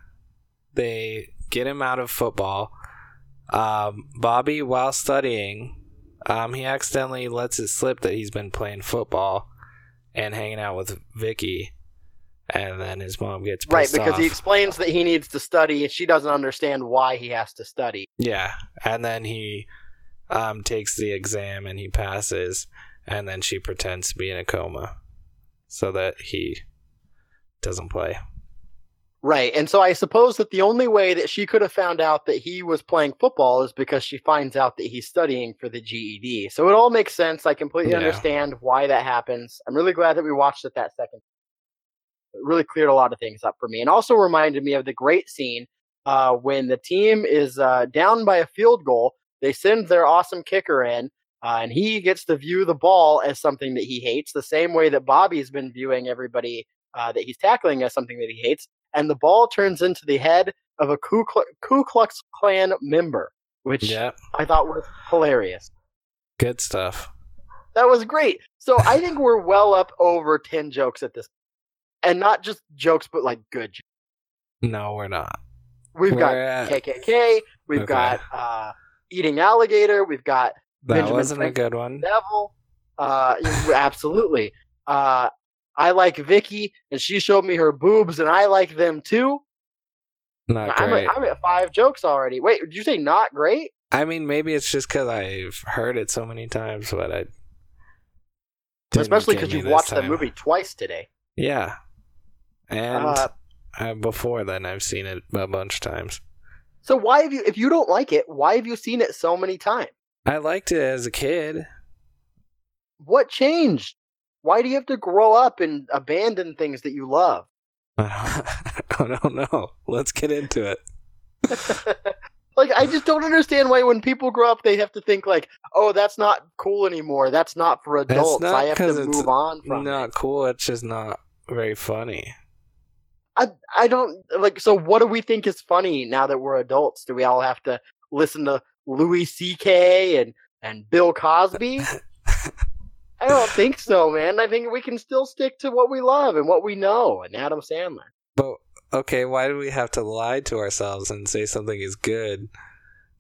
they get him out of football, um, Bobby while studying um, he accidentally lets it slip that he's been playing football and hanging out with Vicky, and then his mom gets pissed right because off. he explains that he needs to study, and she doesn't understand why he has to study. Yeah, and then he um, takes the exam and he passes, and then she pretends to be in a coma so that he doesn't play. Right. And so I suppose that the only way that she could have found out that he was playing football is because she finds out that he's studying for the GED. So it all makes sense. I completely yeah. understand why that happens. I'm really glad that we watched it that second. It really cleared a lot of things up for me and also reminded me of the great scene uh, when the team is uh, down by a field goal. They send their awesome kicker in, uh, and he gets to view the ball as something that he hates, the same way that Bobby's been viewing everybody uh, that he's tackling as something that he hates and the ball turns into the head of a Ku, Ku Klux Klan member, which yep. I thought was hilarious. Good stuff. That was great. So I think we're well up over 10 jokes at this And not just jokes, but like good jokes. No, we're not. We've we're got at... KKK. We've okay. got uh, eating alligator. We've got that Benjamin wasn't Franklin a good one. Devil. Uh, absolutely. Uh, I like Vicky, and she showed me her boobs, and I like them too. Not I'm great. At, I'm at five jokes already. Wait, did you say not great? I mean, maybe it's just because I've heard it so many times, but I. Especially because you've watched time. the movie twice today. Yeah, and uh, uh, before then, I've seen it a bunch of times. So why have you? If you don't like it, why have you seen it so many times? I liked it as a kid. What changed? Why do you have to grow up and abandon things that you love? I don't know. Let's get into it. like I just don't understand why when people grow up they have to think like, "Oh, that's not cool anymore. That's not for adults. Not I have to move on from Not it. cool. It's just not very funny. I I don't like. So what do we think is funny now that we're adults? Do we all have to listen to Louis C.K. and and Bill Cosby? I don't think so, man. I think we can still stick to what we love and what we know, and Adam Sandler. But okay, why do we have to lie to ourselves and say something is good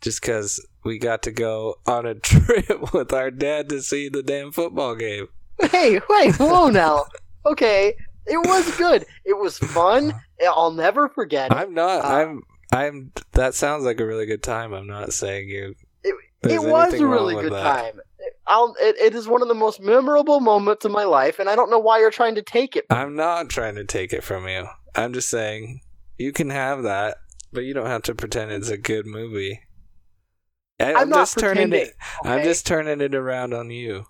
just because we got to go on a trip with our dad to see the damn football game? Hey, wait, whoa now. Okay, it was good. It was fun. I'll never forget. it. I'm not. Uh, I'm. I'm. That sounds like a really good time. I'm not saying you. It, there's it was a really good that. time. I'll, it, it is one of the most memorable moments of my life, and I don't know why you're trying to take it. I'm not trying to take it from you. I'm just saying you can have that, but you don't have to pretend it's a good movie. I'm not just turning it. I'm just turning it around on you,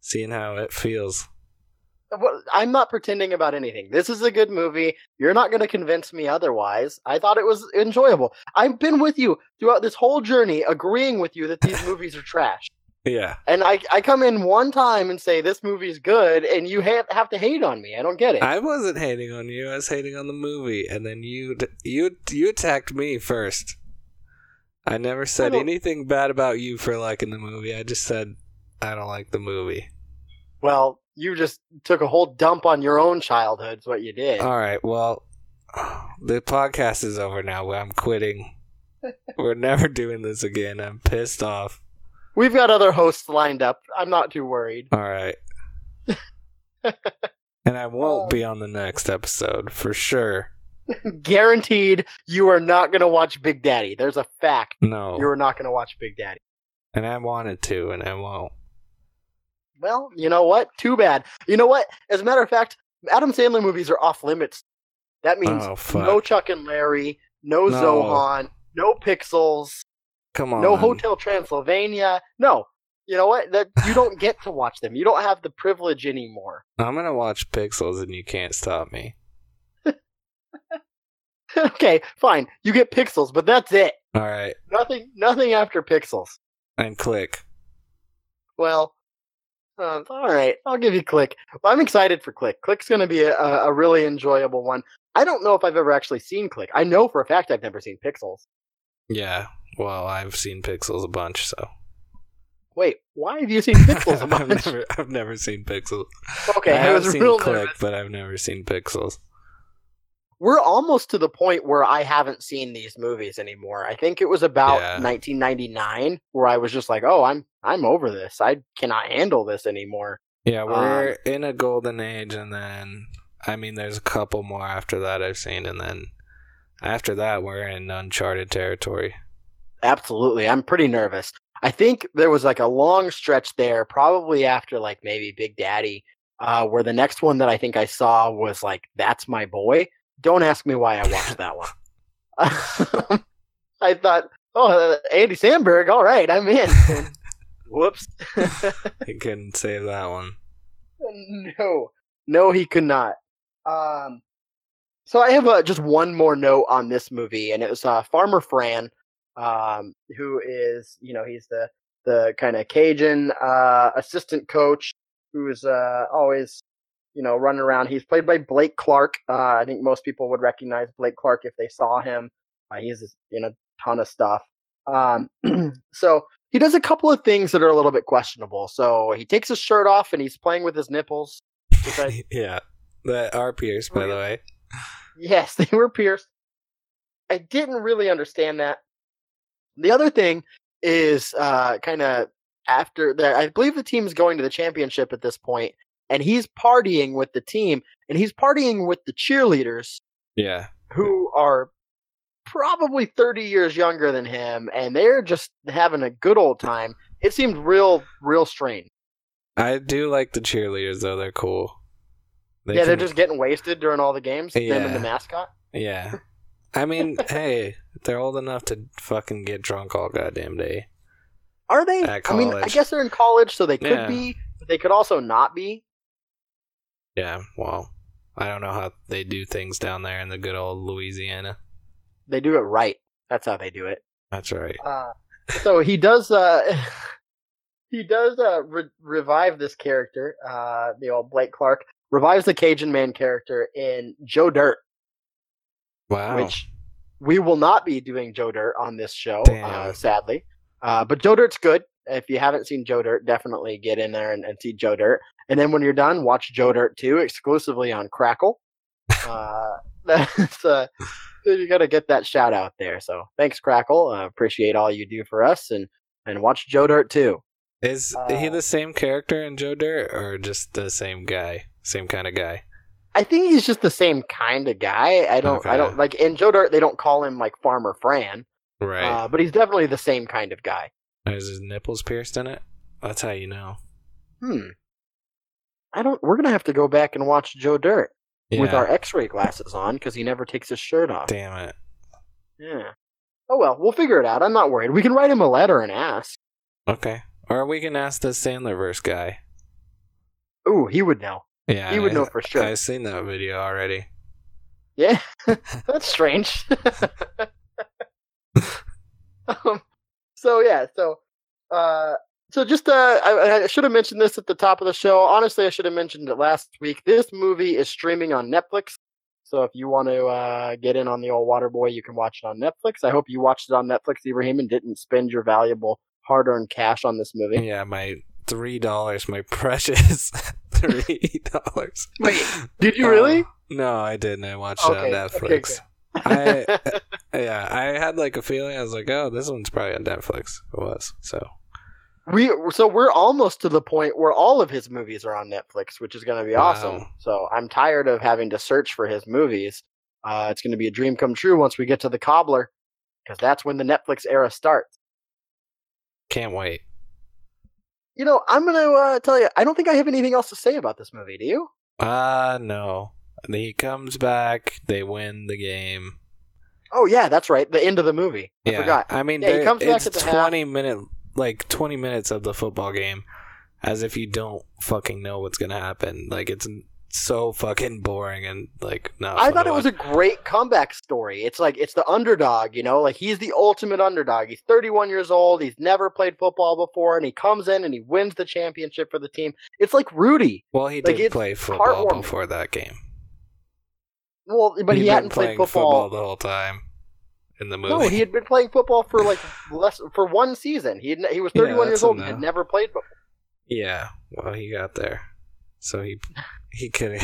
seeing how it feels. I'm not pretending about anything. This is a good movie. You're not going to convince me otherwise. I thought it was enjoyable. I've been with you throughout this whole journey, agreeing with you that these movies are trash. Yeah, And I, I come in one time and say this movie's good, and you have, have to hate on me. I don't get it. I wasn't hating on you. I was hating on the movie, and then you you you attacked me first. I never said don't- anything bad about you for liking the movie. I just said I don't like the movie. well, you just took a whole dump on your own childhood. Is what you did. All right. Well, the podcast is over now. I'm quitting. We're never doing this again. I'm pissed off. We've got other hosts lined up. I'm not too worried. All right. and I Oh. won't be on the next episode for sure. Guaranteed, you are not going to watch Big Daddy. There's a fact. No. You are not going to watch Big Daddy. And I wanted to, and I won't. Well, you know what? Too bad. You know what? As a matter of fact, Adam Sandler movies are off limits. That means Oh no Chuck and Larry, no, No. Zohan, no Pixels, Come on. no Hotel Transylvania. No. You know what? That you don't get to watch them. You don't have the privilege anymore. I'm gonna watch Pixels, and you can't stop me. okay, fine. You get Pixels, but that's it. All right. Nothing nothing after Pixels. And click. Well, uh, all right. I'll give you Click. Well, I'm excited for Click. Click's going to be a, a really enjoyable one. I don't know if I've ever actually seen Click. I know for a fact I've never seen Pixels. Yeah. Well, I've seen Pixels a bunch, so. Wait, why have you seen Pixels a I've bunch? never, I've never seen Pixels. okay, I I, was seen real Click, nervous. but I've never seen Pixels. We're almost to the point where I haven't seen these movies anymore. I think it was about Yeah. 1999 where I was just like, "Oh, I'm I'm over this. I cannot handle this anymore." Yeah, we're Um, in a golden age, and then I mean, there's a couple more after that I've seen, and then after that, we're in uncharted territory. Absolutely. I'm pretty nervous. I think there was like a long stretch there, probably after like maybe Big Daddy, uh, where the next one that I think I saw was like That's My Boy. Don't ask me why I watched that one. I thought, oh, Andy Samberg, all right, I'm in. Whoops. He couldn't save that one. no, no, he could not. Um, so I have uh, just one more note on this movie, and it was uh, Farmer Fran, um, who is, you know, he's the the kind of Cajun uh, assistant coach who's uh, always, you know, running around. He's played by Blake Clark. Uh, I think most people would recognize Blake Clark if they saw him. Uh, he's in a ton of stuff. Um, so he does a couple of things that are a little bit questionable. So he takes his shirt off and he's playing with his nipples. I, yeah, that are pierced, by the way. yes, they were pierced. I didn't really understand that. The other thing is uh, kind of after that. I believe the team's going to the championship at this point, and he's partying with the team, and he's partying with the cheerleaders Yeah, who are probably 30 years younger than him, and they're just having a good old time. It seemed real, real strange. I do like the cheerleaders though. They're cool. They yeah, they're just getting wasted during all the games. Them and Yeah. the mascot. yeah. I mean, hey, they're old enough to fucking get drunk all goddamn day. Are they? At I mean, I guess they're in college, so they could Yeah. be, but they could also not be. Yeah, well, I don't know how they do things down there in the good old Louisiana. They do it right. That's how they do it. That's right. Uh, so he does. Uh, he does uh, re- revive this character, uh, the old Blake Clark, revives the Cajun Man character in Joe Dirt, Wow. which we will not be doing Joe Dirt on this show, uh, sadly. Uh, but Joe Dirt's good. If you haven't seen Joe Dirt, definitely get in there and, and see Joe Dirt. And then when you're done, watch Joe Dirt 2 exclusively on Crackle. Uh, that's uh, you got to get that shout out there. So thanks, Crackle. Uh, appreciate all you do for us, and and watch Joe Dirt 2. Is uh, he the same character in Joe Dirt or just the same guy? Same kind of guy? I think he's just the same kind of guy. I don't. I don't like in Joe Dirt. They don't call him like Farmer Fran, Right. uh, but he's definitely the same kind of guy. Is his nipples pierced in it? That's how you know. Hmm. I don't. We're gonna have to go back and watch Joe Dirt with our X-ray glasses on because he never takes his shirt off. Damn it. Yeah. Oh well, we'll figure it out. I'm not worried. We can write him a letter and ask. Okay. Or we can ask the Sandlerverse guy. Ooh, he would know. Yeah. He would I- know for sure. I've seen that video already. Yeah, that's strange. um, so yeah, so uh, so just uh, I, I should have mentioned this at the top of the show. Honestly, I should have mentioned it last week. This movie is streaming on Netflix. So if you want to uh, get in on the old Waterboy, you can watch it on Netflix. I hope you watched it on Netflix, Ibrahim, and didn't spend your valuable hard-earned cash on this movie. Yeah, my three dollars, my precious three dollars. Wait, Did you really? no, I didn't. I watched Okay, it on okay, Netflix. I yeah, I had like a feeling. I was like, oh, this one's probably on Netflix. It was so. We so we're almost to the point where all of his movies are on Netflix, which is going to be Wow. awesome. So I'm tired of having to search for his movies. Uh, it's going to be a dream come true once we get to the Cobbler, because that's when the Netflix era starts. Can't wait. You know, I'm going to uh, tell you, I don't think I have anything else to say about this movie. Do you? Uh no. He comes back. They win the game. Oh yeah, that's right. The end of the movie. I yeah, forgot. I mean, Yeah, he comes back it's at the half. twenty minute, like twenty minutes of the football game, as if you don't fucking know what's gonna happen. Like it's so fucking boring and like not. I thought it was a great comeback story. It's like it's the underdog, you know, like he's the ultimate underdog. He's 31 years old. He's never played football before, and he comes in and he wins the championship for the team. It's like Rudy. Well, he like, did play football before that game. Well, but he He'd been hadn't played playing football. the whole time in the movie. No, he had been playing football for like less for one season. He had, he was Yeah, 31 years that's old and had never played before. Yeah, well, he got there, so he he could.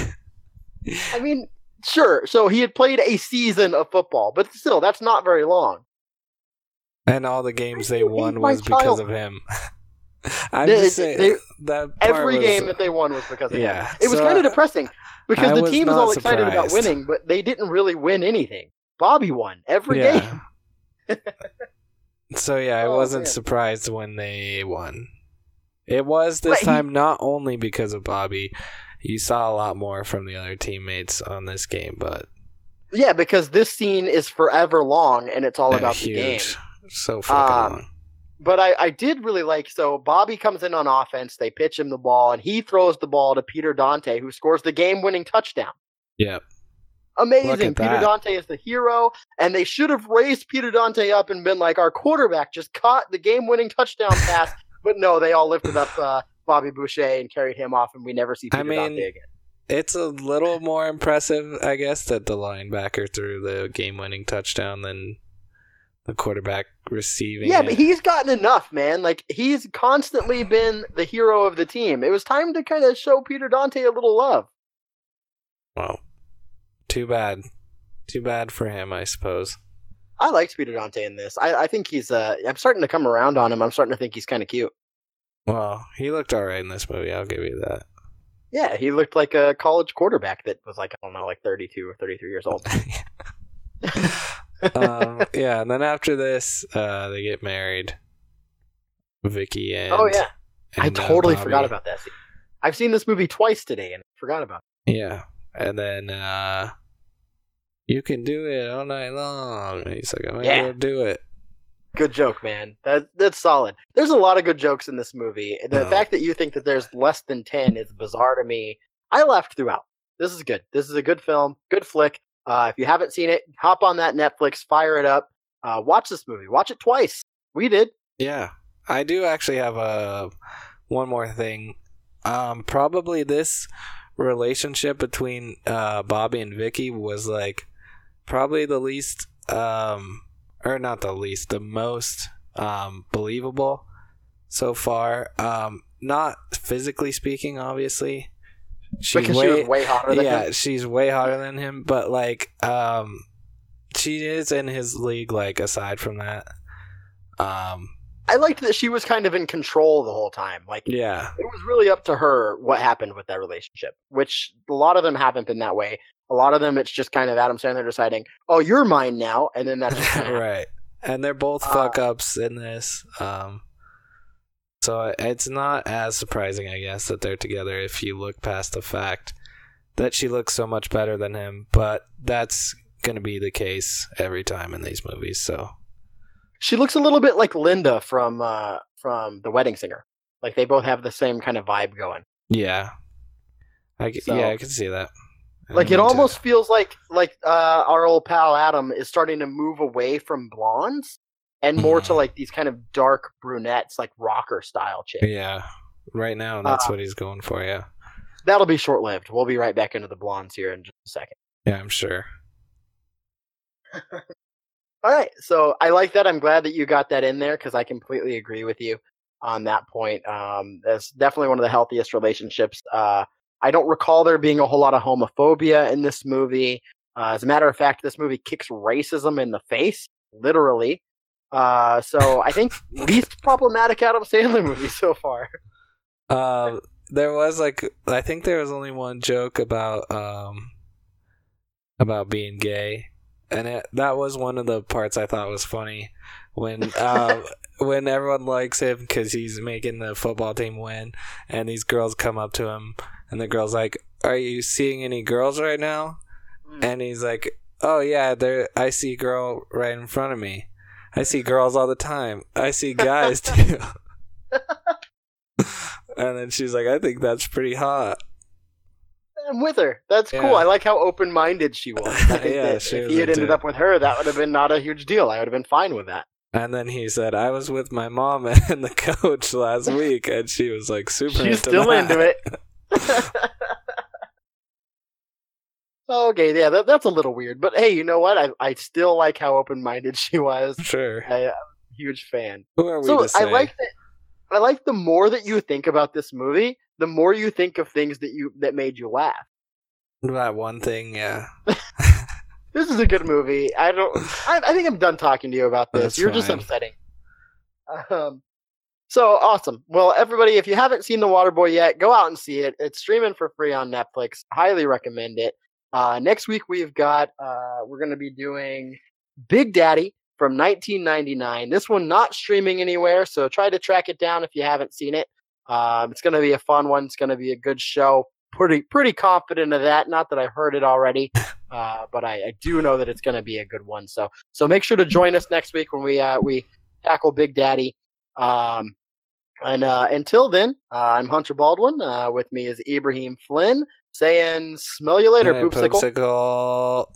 I mean, sure. So he had played a season of football, but still, that's not very long. And all the games they won was because of him. I'm They- just saying they- that Every was- game that they won was because of Yeah, him. It was so kind of depressing because I the team was all excited about winning, but they didn't really win anything. Bobby won every game. so yeah, I Oh, wasn't man. surprised when they won. It was this he- time not only because of Bobby. You saw a lot more from the other teammates on this game, but Yeah, because this scene is forever long and it's all yeah, about the game. So fucking Um, long. But I, I did really like so Bobby comes in on offense, they pitch him the ball, and he throws the ball to Peter Dante, who scores the game winning touchdown. Yep. Amazing. Peter that. Dante is the hero, and they should have raised Peter Dante up and been like, our quarterback just caught the game winning touchdown pass. But no, they all lifted up uh, Bobby Boucher and carried him off, and we never see I Peter mean, Dante again. It's a little more impressive, I guess, that the linebacker threw the game-winning touchdown than the quarterback receiving. Yeah, it. but he's gotten enough, man. Like he's constantly been the hero of the team. It was time to kind of show Peter Dante a little love. Well, too bad. Too bad for him, I suppose. I liked Peter Dante in this. I, I think he's. Uh, I'm starting to come around on him. I'm starting to think he's kind of cute. Well, he looked alright in this movie. I'll give you that. Yeah, he looked like a college quarterback that was like I don't know, like 32 or 33 years old. um, yeah, and then after this, uh, they get married. Vicky and oh yeah, I and, uh, totally Bobby. forgot about that. Scene. I've seen this movie twice today and forgot about. it. Yeah, and then uh, you can do it all night long. And he's like, I'm Yeah. gonna do it. Good joke, man. That that's solid. There's a lot of good jokes in this movie. The Oh. fact that you think that there's less than 10 is bizarre to me. I laughed throughout. This is good. This is a good film, good flick. Uh, if you haven't seen it, hop on that Netflix, fire it up, uh, watch this movie. Watch it twice. We did. Yeah, I do actually have a one more thing. Um, probably this relationship between uh, Bobby and Vicky was like probably the least, um, or not the least, the most um, believable so far. Um, not physically speaking, obviously. She's because she was way hotter than him. yeah, him. she's way hotter than him, but like, um, she is in his league. Like aside from that, um, I liked that she was kind of in control the whole time. Like yeah, it was really up to her what happened with that relationship, which a lot of them haven't been that way. A lot of them, it's just kind of Adam Sandler deciding, "Oh, you're mine now," and then that's just kinda happened. right. And they're both Uh, fuck ups in this. Um, so it's not as surprising, I guess, that they're together if you look past the fact that she looks so much better than him. But that's going to be the case every time in these movies. So She looks a little bit like Linda from uh, from The Wedding Singer. Like they both have the same kind of vibe going. yeah, I So- yeah I can see that. I Like it mean to- almost feels like like uh, our old pal Adam is starting to move away from blondes and more to Mhm. like these kind of dark brunettes, like rocker style chicks. yeah. Right now, that's Uh, what he's going for. Yeah, That'll be short lived. We'll be right back into the blondes here in just a second. yeah, I'm sure. All right, so I like that. I'm glad that you got that in there because I completely agree with you on that point. Um, that's definitely one of the healthiest relationships. Uh, I don't recall there being a whole lot of homophobia in this movie. Uh, as a matter of fact, this movie kicks racism in the face, literally. Uh, so I think least problematic Adam Sandler movie so far. Um, there was like I think there was only one joke about um about being gay, and it, that was one of the parts I thought was funny when um when everyone likes him because he's making the football team win, and these girls come up to him, and the girls like, "Are you seeing any girls right now?" And he's like, "Oh yeah, there. I see a girl right in front of me. I see girls all the time. I see guys too." and then she's like, "I think that's pretty hot." I'm with her. That's Yeah. cool. I like how open minded she was. I think Yeah, that if he had ended it. up with her, that would have been not a huge deal. I would have been fine with that. And then he said, "I was with my mom and the coach last week," and she was like, "Super." She's into still that. into it. Okay, yeah, that, that's a little weird, but hey, you know what? I I still like how open minded she was. Sure. I, I'm a huge fan. Who are we So to say? I like that. I like the more that you think about this movie, the more you think of things that you that made you laugh. that one thing. Yeah. This is a good movie. I don't. I, I think I'm done talking to you about this. That's You're just upsetting. Um. So awesome. Well, everybody, if you haven't seen The Waterboy yet, go out and see it. It's streaming for free on Netflix. Highly recommend it. Uh, next week we've got uh, we're going to be doing Big Daddy from 1999. This one not streaming anywhere, so try to track it down if you haven't seen it. Um, it's going to be a fun one. It's going to be a good show. Pretty pretty confident of that. Not that I've heard it already, uh, but I, I do know that it's going to be a good one. So so make sure to join us next week when we uh, we tackle Big Daddy. Um, and uh, until then, uh, I'm Hunter Baldwin. Uh, with me is Ibrahim Flynn saying, "Smell you later, Hey, poopsicle." poopsicle.